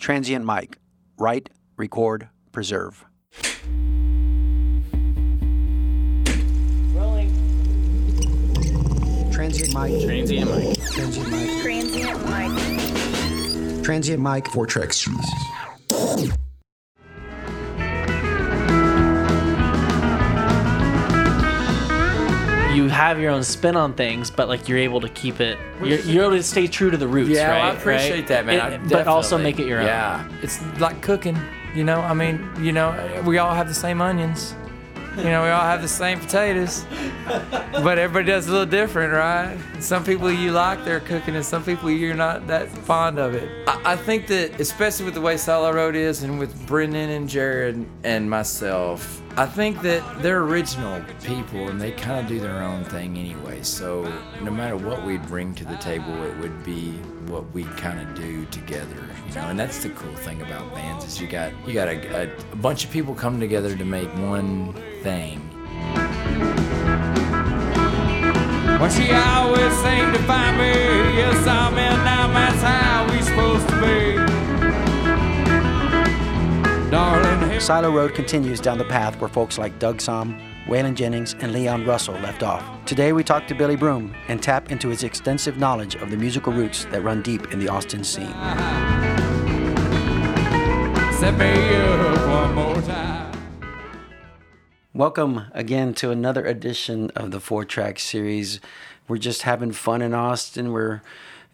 Transient Mic. Write, record, preserve. Rolling. Transient Mic. Transient mic. Transient Mic. Transient mic. Transient Mic for Tracks. You have your own spin on things, but like you're able to keep it. You're, you're able to stay true to the roots, Yeah, right? well, I appreciate Right? that, man. It- but also make it your own. Yeah, it's like cooking. You know, I mean, you know, we all have the same onions. You know, we all have the same potatoes, but everybody does a little different, right? Some people you like their cooking, and some people you're not that fond of it. I, I think that, especially with the way Silo Road is, and with Brendan and Jared and myself, I think that they're original people, and they kind of do their own thing anyway. So no matter what we bring to the table, it would be what we kind of do together, you know. And that's the cool thing about bands is you got you got a, a, a bunch of people come together to make one thing. Well, she always seemed to find me. Yes, I'm in now. That's how we supposed to be, Silo Road continues down the path where folks like Doug Sahm, Waylon Jennings, and Leon Russell left off. Today we talk to Billy Broom and tap into his extensive knowledge of the musical roots that run deep in the Austin scene. Set me up one more time. Welcome again to another edition of the four track series. We're just having fun in Austin. We're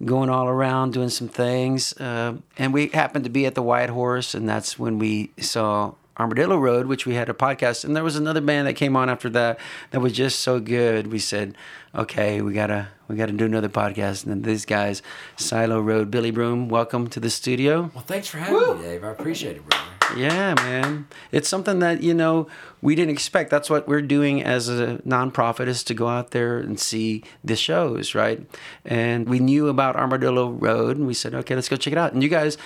going all around doing some things. Uh, and we happened to be at the White Horse, and that's when we saw Armadillo Road, which we had a podcast. And there was another band that came on after that that was just so good. We said, okay, we gotta we gotta do another podcast. And then these guys, Silo Road, Billy Broom, welcome to the studio. Well, thanks for having me, Dave. I appreciate it, brother. Yeah, man. It's something that, you know, we didn't expect. That's what we're doing as a nonprofit is to go out there and see the shows, right? And we knew about Armadillo Road and we said, okay, let's go check it out. And you guys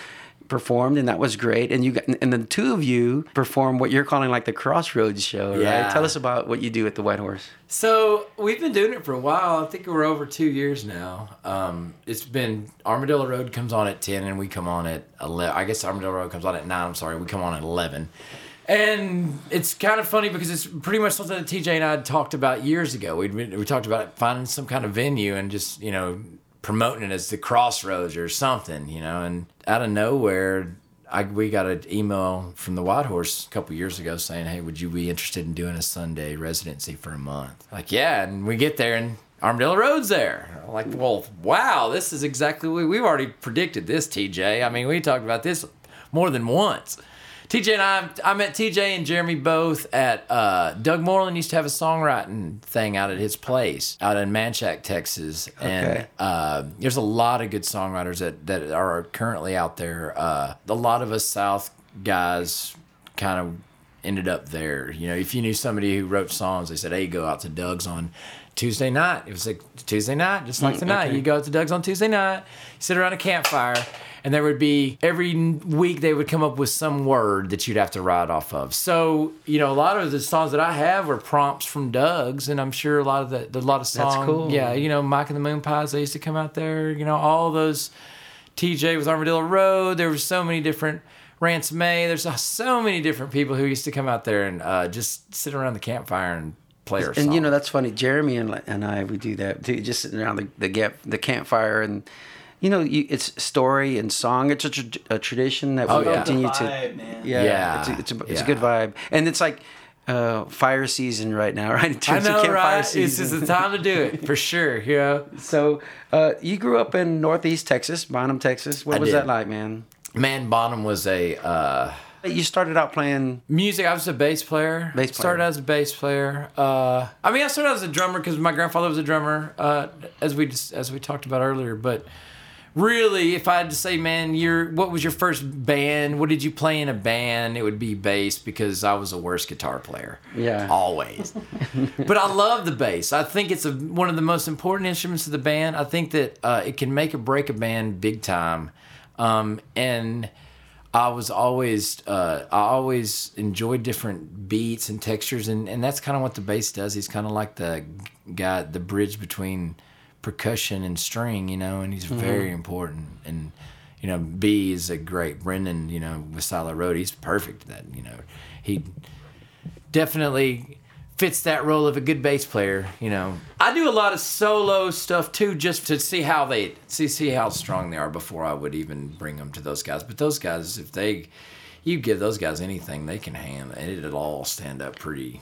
performed and that was great. And you got, and the two of you performed what you're calling like the Crossroads show, right? Yeah. Tell us about what you do at the White Horse. So we've been doing it for a while. I think we're over two years now. Um, it's been Armadillo Road comes on at ten, and we come on at eleven. I guess Armadillo Road comes on at nine. I'm sorry, we come on at eleven. And it's kind of funny because it's pretty much something that TJ and I had talked about years ago. We we talked about finding some kind of venue and just you know promoting it as the Crossroads or something, you know. And out of nowhere, I, we got an email from the White Horse a couple years ago saying, "Hey, would you be interested in doing a Sunday residency for a month?" Like, yeah, and we get there and Armadillo Road's there. I'm like, well, wow, this is exactly what we've already predicted. This, TJ. I mean, we talked about this more than once. TJ and I, I met TJ and Jeremy both at uh, Doug Moreland used to have a songwriting thing out at his place out in Manchaca, Texas, and Okay. uh, there's a lot of good songwriters that that are currently out there. Uh, a lot of us South guys kind of ended up there. You know, if you knew somebody who wrote songs, they said, "Hey, go out to Doug's on." Tuesday night. It was like Tuesday night, just like tonight. okay. You go out to Doug's on Tuesday night, sit around a campfire, and there would be every week they would come up with some word that you'd have to write off of. So you know, a lot of the songs that I have were prompts from Doug's, and I'm sure a lot of the, the lot of songs. That's cool. Yeah, you know, Mike and the Moonpies. They used to come out there. You know, all those. TJ with Armadillo Road. There were so many different. Rance May. There's so many different people who used to come out there and uh, just sit around the campfire and play our And you know that's funny. Jeremy and and I we do that too. Just sitting around the the, gap, the campfire and. You know, you, it's story and song. It's a, tra- a tradition that we Oh, yeah. continue The to. vibe, man. Yeah, Yeah, it's a, it's a, it's a good vibe, and it's like uh, fire season right now, right? In I terms of know, campfire right? It's just the time to do it for sure. You know, So, uh, you grew up in Northeast Texas, Bonham, Texas. What I was did. that like, man? Man Bonham was a uh, You started out playing. music. I was a bass player. Bass player. Started as a bass player. Uh, I mean, I started out as a drummer because my grandfather was a drummer, uh, as we just, as we talked about earlier. But really, if I had to say, man, your what was your first band? What did you play in a band? It would be bass because I was a worse guitar player. Yeah. always. but I love the bass. I think it's a, one of the most important instruments of the band. I think that uh, it can make or break a band big time. Um, and I was always uh, I always enjoyed different beats and textures, and, and that's kind of what the bass does. He's kind of like the guy, the bridge between percussion and string, you know, and he's very important. And You know, B is a great Brendan. You know, with Silo Road, he's perfect. That you know, he definitely fits that role of a good bass player. You know, I do a lot of solo stuff too, just to see how they see see how strong they are before I would even bring them to those guys. But those guys, if they, you give those guys anything, they can handle it. It'll all stand up pretty.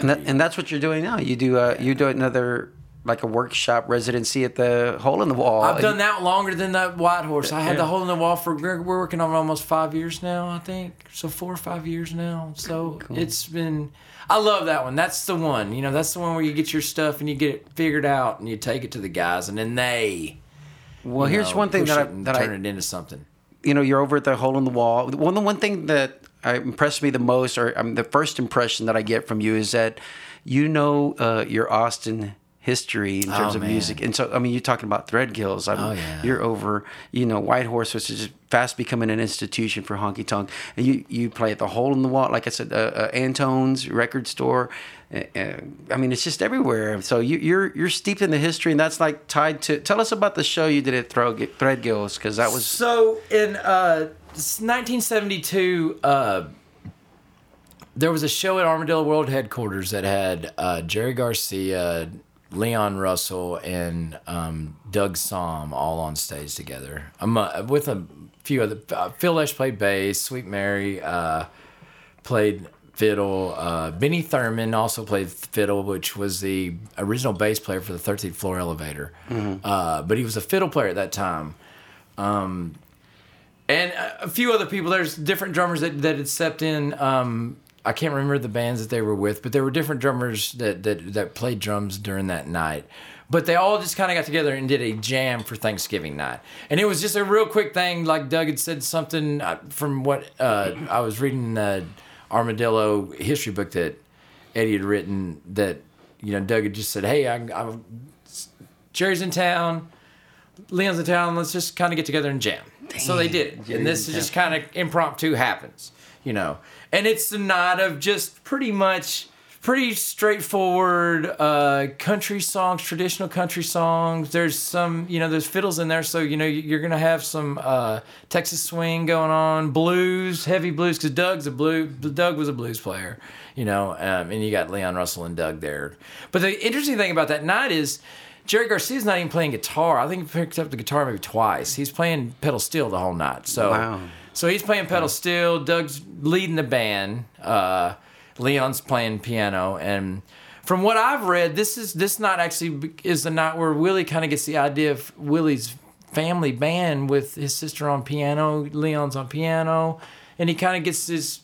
And that, and that's what you're doing now. You do uh, you do another like a workshop residency at the Hole in the Wall. I've done that longer than that White Horse. I had the hole in the wall for we're working on it almost five years now, I think. So four or five years now. So it's been. I love that one. That's the one. You know, that's the one where you get your stuff and you get it figured out and you take it to the guys and then they. Well, here's know, one thing that I that I turn it into something. you know, you're over at the hole in the wall. One the one thing that impressed me the most, or um, the first impression that I get from you, is that you know uh, your Austin history in terms Oh, of man. music. And so, I mean, you're talking about Threadgills. I mean, Oh, yeah. You're over, you know, Whitehorse, which is fast becoming an institution for honky tonk. And you you play at the hole in the wall, like I said, uh, uh, Antone's record store. Uh, uh, I mean, it's just everywhere. So you, you're you're steeped in the history, and that's like tied to. Tell us about the show you did at Threadgills, because that was So in uh, 1972, uh, there was a show at Armadillo World headquarters that had uh, Jerry Garcia, Leon Russell, and um, Doug Sahm all on stage together, um, uh, with a few other. Uh, Phil Lesh played bass. Sweet Mary uh, played fiddle. Uh, Benny Thurman also played fiddle, which was the original bass player for the 13th Floor Elevator. Uh, but he was a fiddle player at that time and a few other people. There's different drummers that, that had stepped in. Um, I can't remember the bands that they were with, but there were different drummers that that, that played drums during that night. But they all just kind of got together and did a jam for Thanksgiving night, and it was just a real quick thing. Like Doug had said something uh, from what uh, I was reading the Armadillo history book that Eddie had written. That you know, Doug had just said, "Hey, I, I, Jerry's in town." Leon's in town. Let's just kind of get together and jam. so they did it, Jerry's and this is just kind of impromptu happens, you know. And it's a night of just pretty much pretty straightforward uh, country songs, traditional country songs. There's some, you know, there's fiddles in there, so you know you're gonna have some uh, Texas swing going on, blues, heavy blues, because Doug's a blue. Doug was a blues player, you know, um, and you got Leon Russell and Doug there. But the interesting thing about that night is. Jerry Garcia's not even playing guitar. I think he picked up the guitar maybe twice. He's playing pedal steel the whole night. So, Wow. So he's playing pedal steel. Doug's leading the band. Uh, Leon's playing piano, and from what I've read, this is this night actually is the night where Willie kind of gets the idea of Willie's family band with his sister on piano, Leon's on piano, and he kind of gets this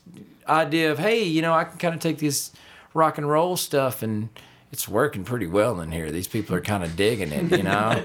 idea of hey, you know, I can kind of take this rock and roll stuff and it's working pretty well in here. These people are kind of digging it, you know.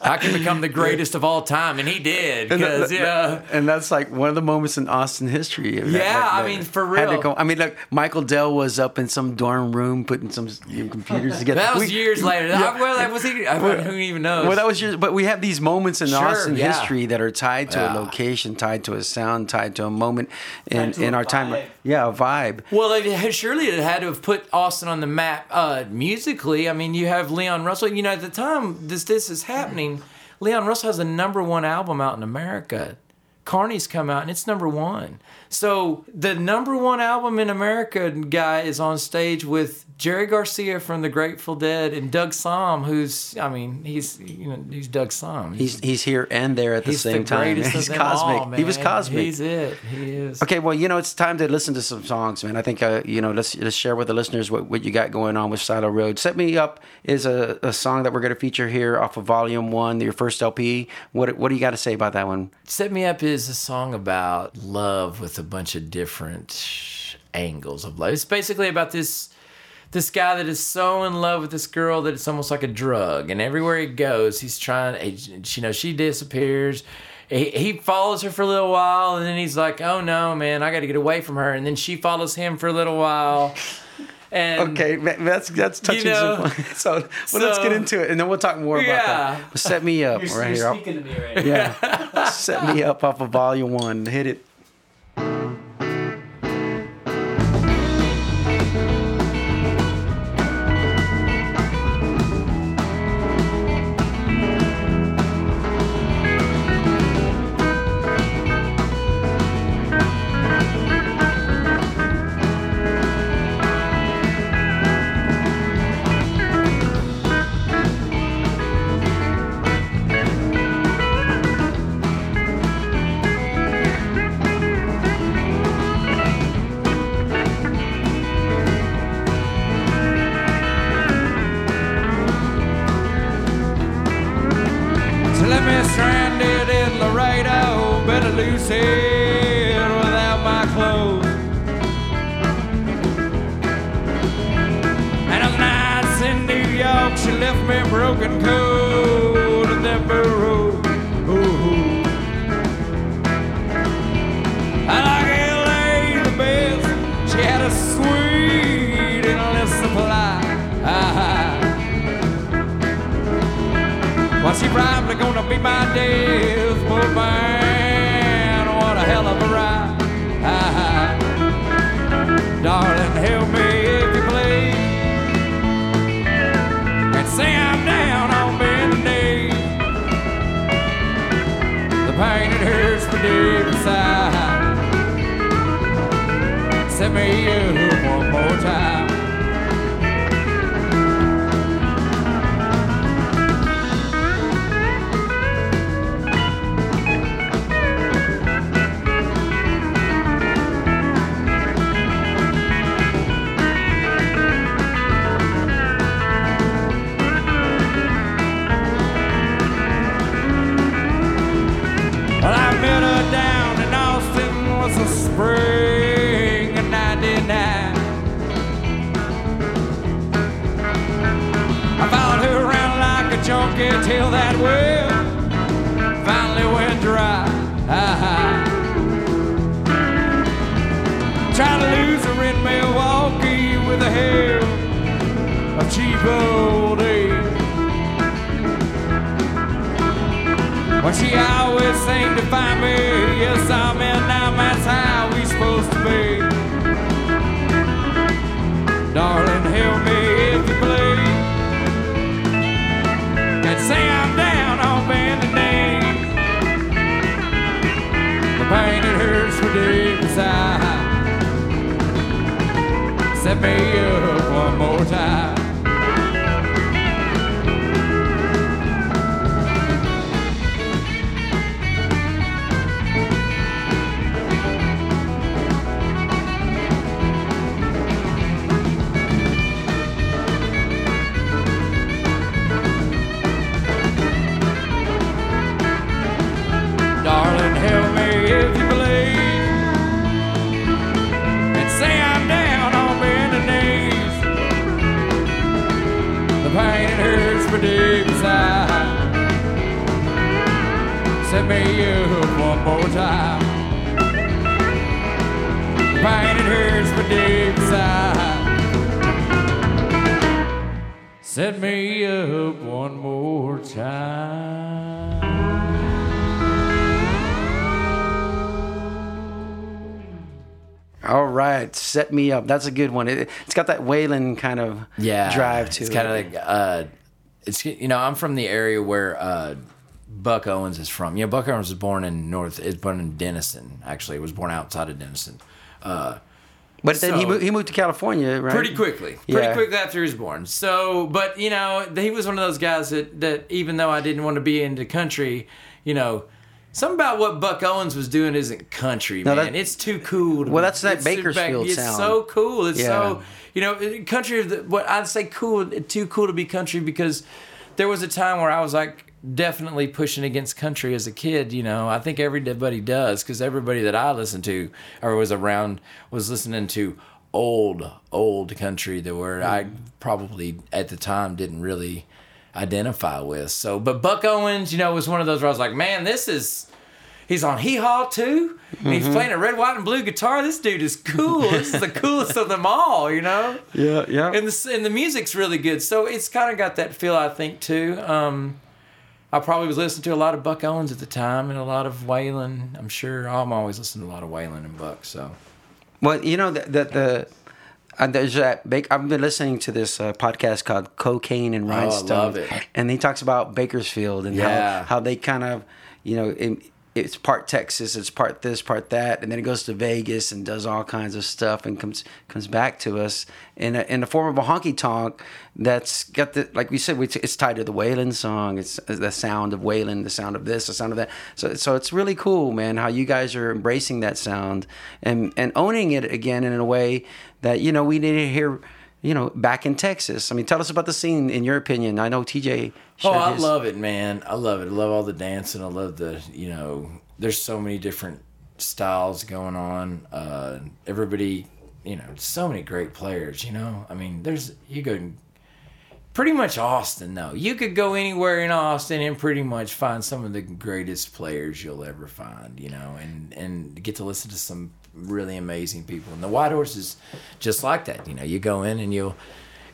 I can become the greatest of all time, and he did because yeah. and that's like one of the moments in Austin history. That- Yeah, that- I mean, for real. go- I mean, look, Michael Dell was up in some dorm room putting some computers together. That was We- years later. Yeah. well, that was he. I mean, who even knows? Well, that was years, but we have these moments in Sure, Austin yeah. history that are tied to Yeah. a location, tied to a sound, tied to a moment in, in a our time. Yeah, a vibe. Well, it surely it had to have put Austin on the map uh, musically. I mean, you have Leon Russell. You know, at the time this this is happening, Leon Russell has the number one album out in America. Carney's come out and it's number one. So the number one album in America guy is on stage with Jerry Garcia from the Grateful Dead and Doug Sahm, who's I mean he's you know he's Doug Sahm. He's he's here and there at the He's same the time. He's of them cosmic. all, he was cosmic. He's it. He is. Okay, well, you know, it's time to listen to some songs, man. I think, uh, you know, let's let's share with the listeners what, what you got going on with Silo Road. Set Me Up is a, a song that we're going to feature here off of Volume One, your first LP. What what do you got to say about that one? Set Me Up is a song about love with a bunch of different angles of love. It's basically about this this guy that is so in love with this girl that it's almost like a drug, and everywhere he goes, he's trying. He, you know, she disappears. He, he follows her for a little while, and then he's like, "Oh no, man, I got to get away from her." And then she follows him for a little while. And Okay, that's that's touching. know, so, so let's get into it, and then we'll talk more about that. Set me up You're, right you're here. speaking to me right. Yeah, set me up off of Volume One. Hit it. Bed spring of 99. I followed her around like a junkie till that well finally went dry. Tried to lose her in Milwaukee with the help of cheap old Well, she always seemed to find me. Yes, I'm in now, that's how we supposed to be. Darling, help me if you please. And say I'm down on bending knees. The pain it hurts for deep inside. Set me up one more time. Set me up. That's a good one. It, it's got that Waylon kind of yeah drive to it. it's it. kind of like uh it's you know i'm from the area where uh buck owens is from you know buck owens was born in north is born in denison actually was born outside of denison uh but then he moved, he moved to California, right? pretty quickly pretty Yeah. quickly after he was born so but you know he was one of those guys that that even though i didn't want to be into country you know Something about what Buck Owens was doing isn't country, No, man. that- it's too cool. To Well, that's that it's- Bakersfield It's sound. so cool. It's Yeah. so you know, country. What I'd say, cool, too cool to be country because there was a time where I was like definitely pushing against country as a kid. You know, I think everybody does because everybody that I listened to or was around was listening to old, old country that where I probably at the time didn't really identify with. So, but Buck Owens, you know, was one of those where I was like, man, this is. He's on Hee Haw too. And he's playing a red, white, and blue guitar. This dude is cool. this is the coolest of them all, you know. Yeah, yeah. And the and the music's really good. So it's kind of got that feel, I think, too. Um, I probably was listening to a lot of Buck Owens at the time and a lot of Waylon. I'm sure I'm always listening to a lot of Waylon and Buck. So Well, you know that the, the uh, there's. Bake, I've been listening to this uh, podcast called Cocaine and Oh, love it. and he talks about Bakersfield and Yeah. how how they kind of, you know, in, it's part Texas, it's part this, part that, and then it goes to Vegas and does all kinds of stuff and comes comes back to us in a, in the form of a honky tonk that's got the like we said, it's tied to the Waylon song. It's the sound of Waylon, the sound of this, the sound of that. So so it's really cool, man, how you guys are embracing that sound and and owning it again in a way that you know we need to hear. You know, back in Texas. I mean, tell us about the scene in your opinion. I know TJ. Oh, I his- love it, man. I love it. I love all the dancing. I love the, you know, there's so many different styles going on. Uh, everybody, you know, so many great players. You know, I mean, there's you go pretty much Austin though. You could go anywhere in Austin and pretty much find some of the greatest players you'll ever find. You know, and and get to listen to some really amazing people. And the White Horse is just like that. You know, you go in and you'll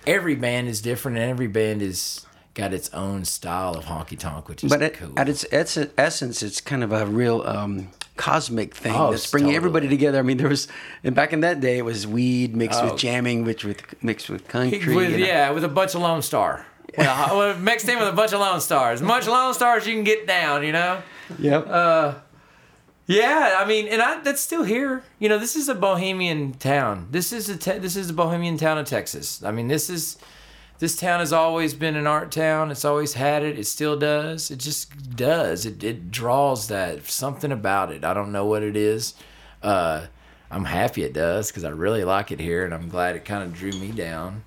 every band is different and every band is got its own style of honky tonk, which is But at, cool. at its, its essence, it's kind of a real um, cosmic thing Oh, that's bringing totally. everybody together. I mean, there was, and back in that day, it was weed mixed Oh. with jamming, which with mixed with country. with, and- yeah, with a bunch of Lone Star. Well, well, mixed in with a bunch of Lone Stars. As much Lone Stars you can get down, you know. Yep. Uh, Yeah, I mean, and I, that's still here. You know, this is a bohemian town. This is a te- this is a bohemian town of Texas. I mean, this is this town has always been an art town. It's always had it. It still does. It just does. It it draws that something about it. I don't know what it is. Uh, I'm happy it does because I really like it here, and I'm glad it kind of drew me down.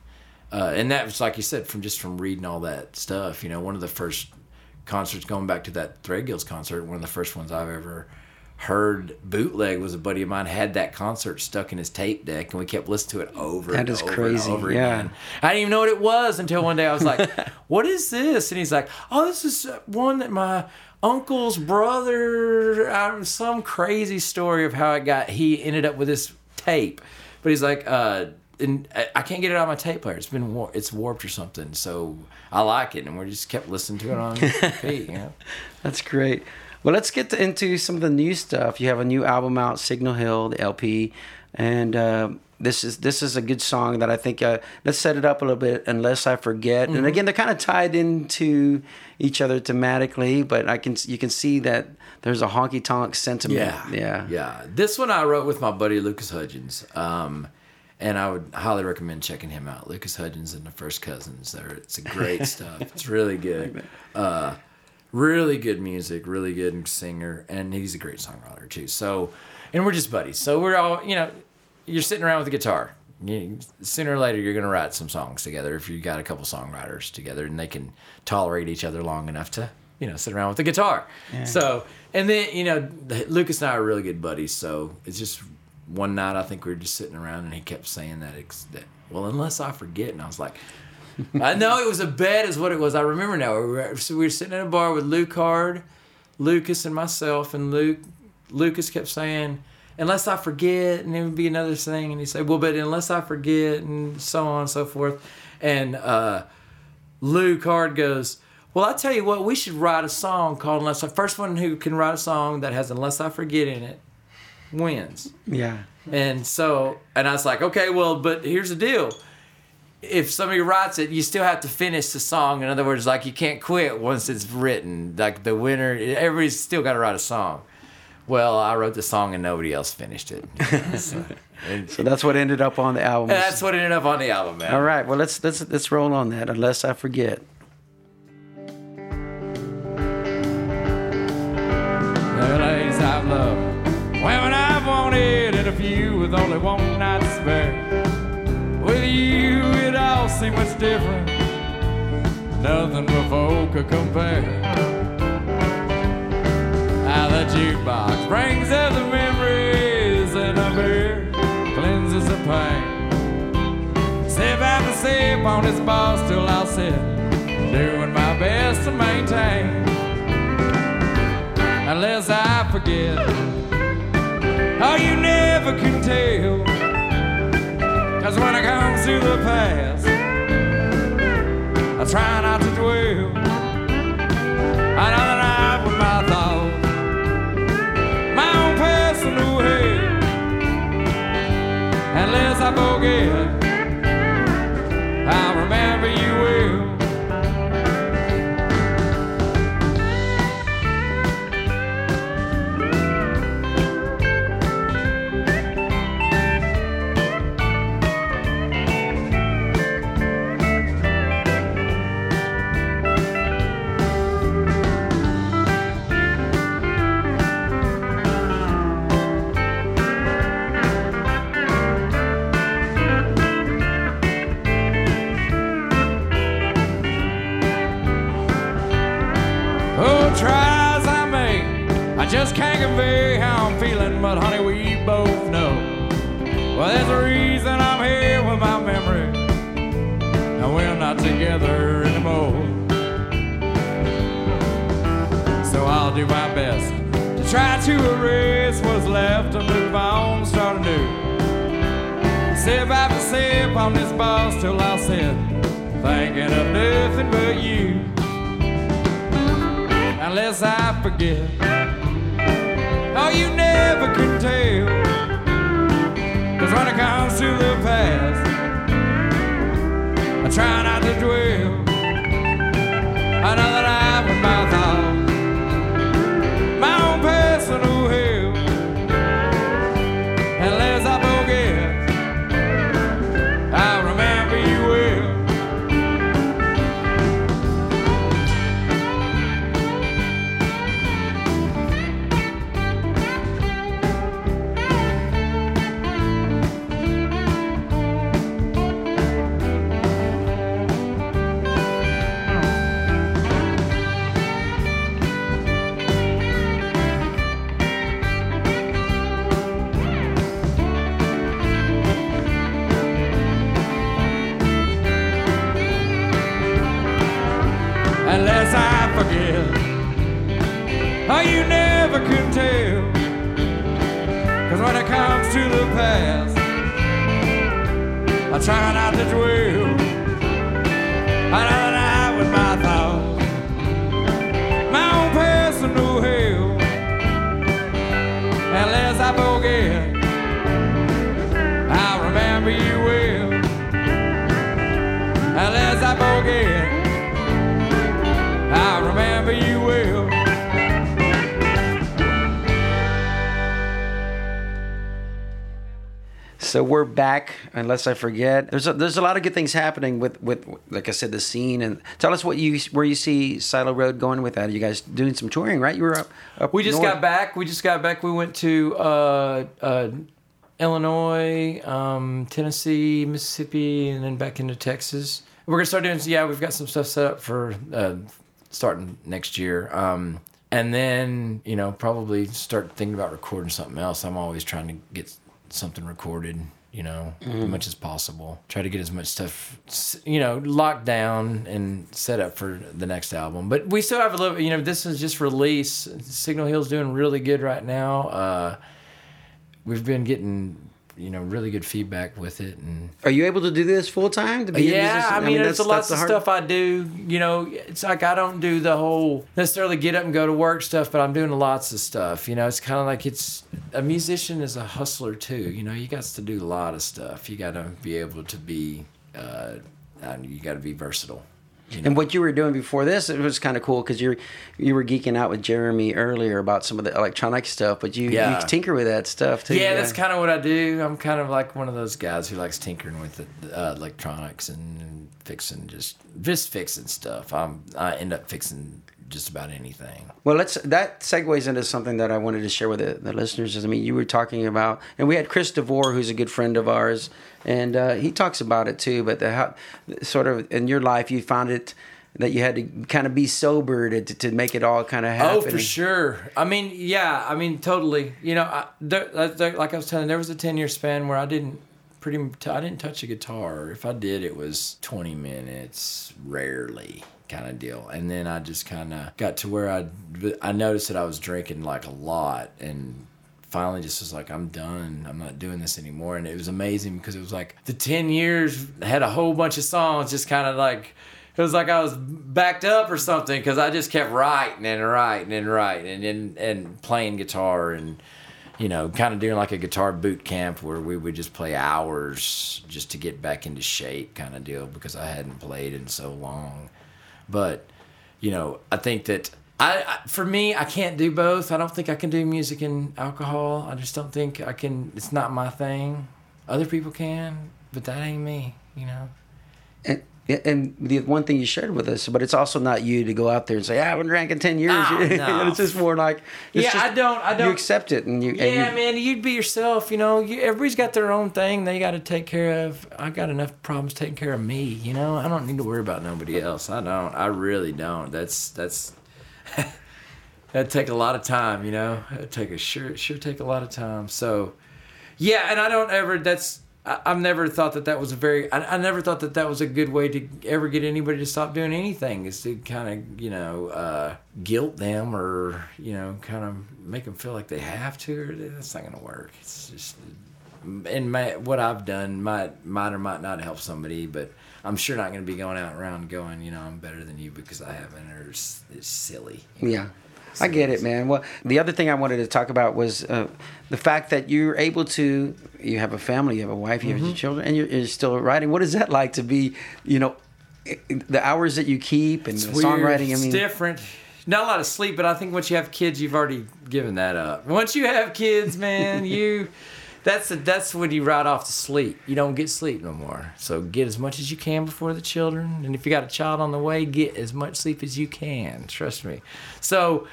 Uh, and that was like you said from just from reading all that stuff. You know, one of the first concerts going back to that Threadgills concert, one of the first ones I've ever heard bootleg was a buddy of mine had that concert stuck in his tape deck and we kept listening to it over That and is over crazy, and over yeah. again. I didn't even know what it was until one day I was like, "What is this?" And he's like, "Oh, this is one that my uncle's brother uh, some crazy story of how it got he ended up with this tape." But he's like, uh and I- I can't get it on my tape player. It's been war- it's warped or something. So I like it, and we just kept listening to it on repeat. You know? That's great. Well, let's get to, into some of the new stuff. You have a new album out, Signal Hill, the LP, and uh, this is this is a good song that I think. Uh, let's set it up a little bit, unless I forget. And again, they're kind of tied into each other thematically, but I can you can see that there's a honky tonk sentiment. Yeah, yeah, yeah. This one I wrote with my buddy Lucas Hudgens, um, and I would highly recommend checking him out. Lucas Hudgens and the First Cousins. There, it's a great stuff. It's really good. Uh, really good music, really good singer, and he's a great songwriter too. So, and we're just buddies. So we're all, you know, you're sitting around with a guitar. You, sooner or later, you're gonna write some songs together if you got a couple songwriters together, and they can tolerate each other long enough to, you know, sit around with the guitar. So, and then you know, Lucas and I are really good buddies. So it's just one night I think we were just sitting around, and he kept saying that, ex- that well, unless I forget, and I was like. I know it was a bet, is what it was. I remember now. We were, so we were sitting in a bar with Luke Hard, Lucas, and myself, and Luke. Lucas kept saying, "Unless I forget," and it would be another thing, and he said, "Well, but unless I forget," and so on and so forth. And uh, Luke Hard goes, "Well, I tell you what, we should write a song called Unless I." First one who can write a song that has "Unless I Forget" in it wins. yeah. And so, and I was like, okay, well, but here's the deal. If somebody writes it, you still have to finish the song. In other words, like you can't quit once it's written. Like the winner, everybody's still got to write a song. Well, I wrote the song and nobody else finished it. so, and So that's what ended up on the album. that's what ended up on the album, man. All right. Well, let's let's let's roll on that. Unless I forget. The ladies I've loved, women I've wanted, and a few with only one night to spare. With you, it all seemed much different. Nothing before could compare. How the jukebox brings up the memories, and a beer cleanses the pain. Sip after sip on this bar, till I'll sit, doing my best to maintain unless I forget. Oh, you never can tell. Cause when it comes to the past, I try not to dwell. Another night with my thoughts, my own personal hell. Unless I forget, together anymore. So I'll do my best to try to erase what's left and move on, start anew. Sip after sip on this bar till I'll sit, thinking of nothing but you. Unless I forget, oh, you never can tell. Cause when it comes to the past, I try not to dwell. That I'm with my thoughts, So we're back, unless I forget. There's a, there's a lot of good things happening with, with like I said, the scene. And tell us what you where you see Silo Road going with that. Are you guys doing some touring, right? You were up. up We just north. got back. We just got back. We went to uh, uh, Illinois, um, Tennessee, Mississippi, and then back into Texas. We're gonna start doing. Yeah, we've got some stuff set up for uh, starting next year. Um, and then you know probably start thinking about recording something else. I'm always trying to get something recorded. You know, as much as possible. Try to get as much stuff, you know, locked down and set up for the next album. But we still have a little. You know, this is just release. Signal Hill's doing really good right now. Uh, we've been getting you know really good feedback with it and Are you able to do this full time? To be a yeah, musician? I mean, there's a lot of hard- stuff I do. You know, it's like I don't do the whole necessarily get up and go to work stuff, but I'm doing lots of stuff. You know, it's kind of like it's a musician is a hustler too. You know, you got to do a lot of stuff. You got to be able to be, uh, and you got to be versatile. And what you were doing before this, it was kind of cool because you you were geeking out with Jeremy earlier about some of the electronic stuff, but you, Yeah. you tinker with that stuff too. Yeah, that's kind of what I do. I'm kind of like one of those guys who likes tinkering with the, uh, electronics and, and fixing just just fixing stuff. I'm I end up fixing just about anything. Well, let's that segues into something that I wanted to share with the, the listeners. Is I mean, you were talking about, and we had Chris DeVore, who's a good friend of ours, and uh, he talks about it too. But the how, sort of in your life, you found it that you had to kind of be sober to, to, make it all kind of happen. Oh, for sure. I mean, yeah. I mean, totally. You know, I, there, there- like I was telling, there was a ten year span where I didn't pretty. I didn't touch a guitar. If I did, it was twenty minutes, rarely kind of deal. And then I just kind of got to where I I noticed that I was drinking like a lot and. Finally, just was like, I'm done. I'm not doing this anymore. And it was amazing because it was like the 10 years had a whole bunch of songs, just kind of like it was like I was backed up or something because I just kept writing and writing and writing and, and and playing guitar and you know kind of doing like a guitar boot camp where we would just play hours just to get back into shape kind of deal because I hadn't played in so long. But you know, I think that I, I for me I can't do both. I don't think I can do music and alcohol. I just don't think I can. It's not my thing. Other people can, but that ain't me. You know. And, and the one thing you shared with us, but it's also not you to go out there and say, "I haven't drank in ten years." Ah, no. it's just more like, it's Yeah, just- I don't- I don't- You accept it, and you. and Yeah, you, man, you'd be yourself. You know, you, everybody's got their own thing they got to take care of. I got enough problems taking care of me. You know, I don't need to worry about nobody else. I don't. I really don't. That's that's that'd take a lot of time. You know, it'd take a sure sure take a lot of time. So, yeah, and I don't ever. That's I, I've never thought that that was a very. I, I never thought that that was a good way to ever get anybody to stop doing anything. Is to kind of you know uh, guilt them or you know kind of make them feel like they have to. Or that's not gonna work. It's just and my, what I've done might might or might not help somebody, but I'm sure not going to be going out around going, you know, I'm better than you because I haven't, or it's, it's silly. Yeah. I get it, man. Well, the other thing I wanted to talk about was uh, the fact that you're able to, you have a family, you have a wife, you have Mm-hmm. your children, and you're, you're still writing. What is that like to be, you know, the hours that you keep and songwriting? I It's mean, different. Not a lot of sleep, but I think once you have kids, you've already given that up. Once you have kids, man, you that's the, that's when you ride off to sleep. You don't get sleep no more. So get as much as you can before the children, and if you got a child on the way, get as much sleep as you can. Trust me. So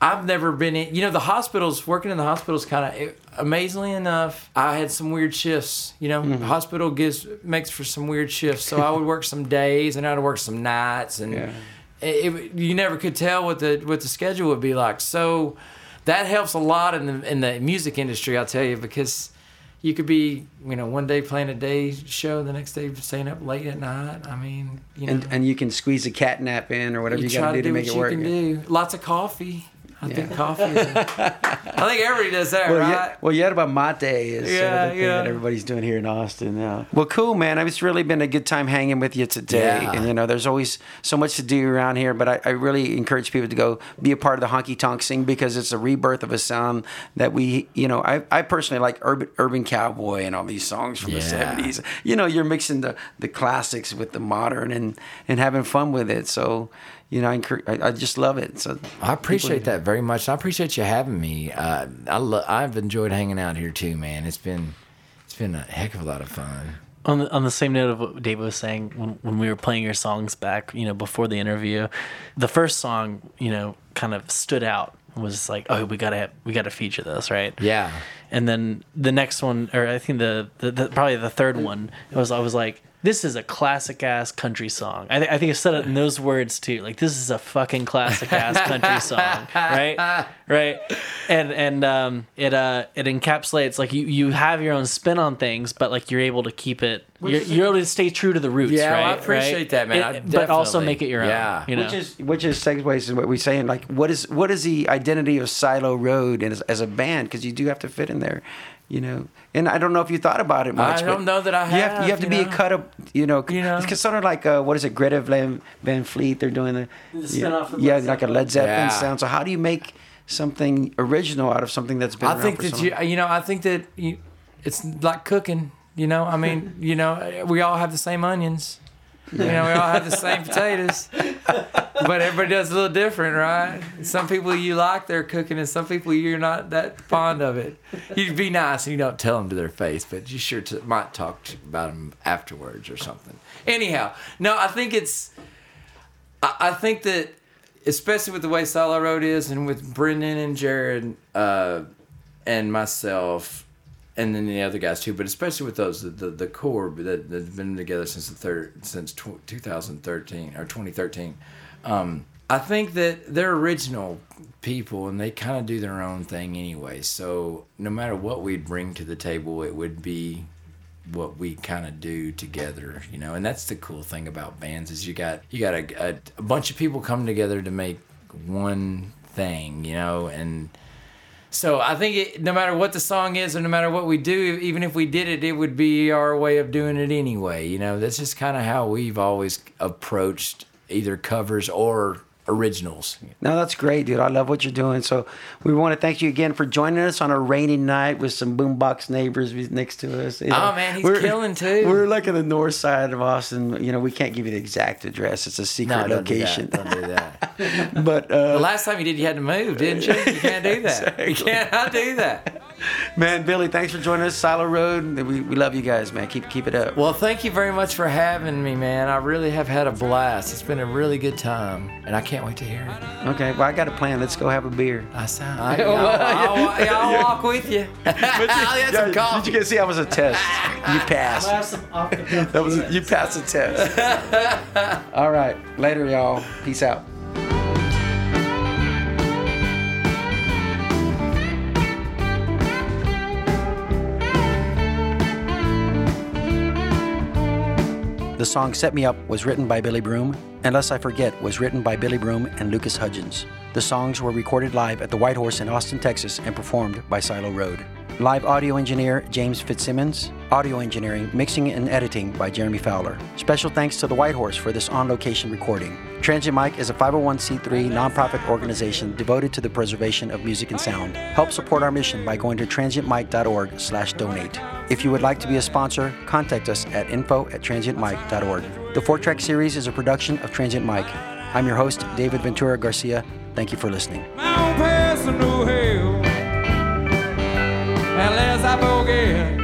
I've never been in. You know, the hospitals. Working in the hospitals, kind of amazingly enough, I had some weird shifts. You know, Mm-hmm. hospital gives makes for some weird shifts. So I would work some days, and I'd work some nights, and Yeah. it, it- you never could tell what the what the schedule would be like. So that helps a lot in the in the music industry. I'll tell you because. You could be, you know, one day playing a day show, the next day staying up late at night. I mean, you know, and, and you can squeeze a cat nap in or whatever you, got to do to make what it you work. can do. Lots of coffee. I think coffee. Is I think everybody does that, Well, right? yeah, well, yerba mate is sort Yeah, of the thing yeah. that everybody's doing here in Austin now. Well, cool, man. It's really been a good time hanging with you today. Yeah. And, you know, there's always so much to do around here, but I, I really encourage people to go be a part of the honky tonk scene because it's a rebirth of a sound that we, you know, I, I personally like urban, urban cowboy and all these songs from the 70s. You know, you're mixing the, the classics with the modern and, and having fun with it. So, you know, I, encourage, I, I just love it. So I appreciate that very much. I appreciate you having me. Uh, I lo- I've enjoyed hanging out here too, man. It's been it's been a heck of a lot of fun. on the, on the same note of what Dave was saying when, when we were playing your songs back, you know, before the interview, the first song, you know, kind of stood out. Was like, oh, we gotta we gotta feature this, right? Yeah. And then the next one, or I think the, the, the probably the third one, it was I was like, this is a classic ass country song. I, th- I think I said it in those words too. Like this is a fucking classic ass country song, right? Right. And and um, it uh it encapsulates like you you have your own spin on things, but like you're able to keep it. You're, you're able to stay true to the roots, Yeah, right? well, I appreciate right? that, man. It- but also make it your own. yeah. You know? Which is which is segues to what we're saying. Like, what is what is the identity of Silo Road as, as a band? Because you do have to fit in there, you know. And I don't know if you thought about it much. I don't know that I You have, have, you have to you be a cut up, you know. You know? It's sort of like uh, what is it, Greta Van, Van Fleet? They're doing the, The spin-off of yeah, like a Led Zeppelin Yeah. sound. So how do you make something original out of something that's been? I think for that so you, you know, I think that you, it's like cooking. You know, I mean, you know, we all have the same onions. You know, we all have the same potatoes, but everybody does a little different, right? Some people you like their cooking, and some people you're not that fond of it. You'd be nice and you don't tell them to their face, but you sure to, might talk about them afterwards or something. Anyhow, no, I think it's. I, I think that, especially with the way Silo Road is, and with Brendan and Jared uh, and myself, and then the other guys too, but especially with those the the, the core that that's been together since the third since tw- 2013 or 2013. Um, I think that they're original people and they kind of do their own thing anyway. So no matter what we bring to the table, it would be what we kind of do together, you know. And that's the cool thing about bands is you got you got a, a, a bunch of people come together to make one thing, you know, and so I think it, no matter what the song is or no matter what we do, even if we did it, it would be our way of doing it anyway. You know, that's just kind of how we've always approached either covers or originals. No, that's great, dude. I love what you're doing. So we want to thank you again for joining us on a rainy night with some boombox neighbors next to us. You Oh, man, he's killing, too. We're like in the north side of Austin. You know, we can't give you the exact address. It's a secret location. Don't do that. Don't do that. but uh, the last time you did, you had to move, didn't you? You can't do that. You cannot do that. man, Billy, thanks for joining us. Silo Road. We, we love you guys, man. Keep keep it up. Well, thank you very much for having me, man. I really have had a blast. It's been a really good time, and I can't wait to hear it. Okay, well, I got a plan. Let's go have a beer. I sound. I, I'll, I'll, yeah, I'll walk with you. I'll get some Did you guys see? I was a test. You passed. have some That was you passed the test. All right, later, y'all. Peace out. The song Set Me Up was written by Billy Broom. Unless I Forget was written by Billy Broom and Lucas Hudgens. The songs were recorded live at the White Horse in Austin, Texas, and performed by Silo Road. Live audio engineer James Fitzsimmons. Audio engineering, mixing, and editing by Jeremy Fowler. Special thanks to the White Horse for this on location recording. Transient Mic is a 501c3 nonprofit organization devoted to the preservation of music and sound. Help support our mission by going to transientmic.org/donate. If you would like to be a sponsor, contact us at info at transientmic.org. The four track series is a production of Transient Mic. I'm your host, David Ventura Garcia. Thank you for listening. My own personal hell. Unless I forget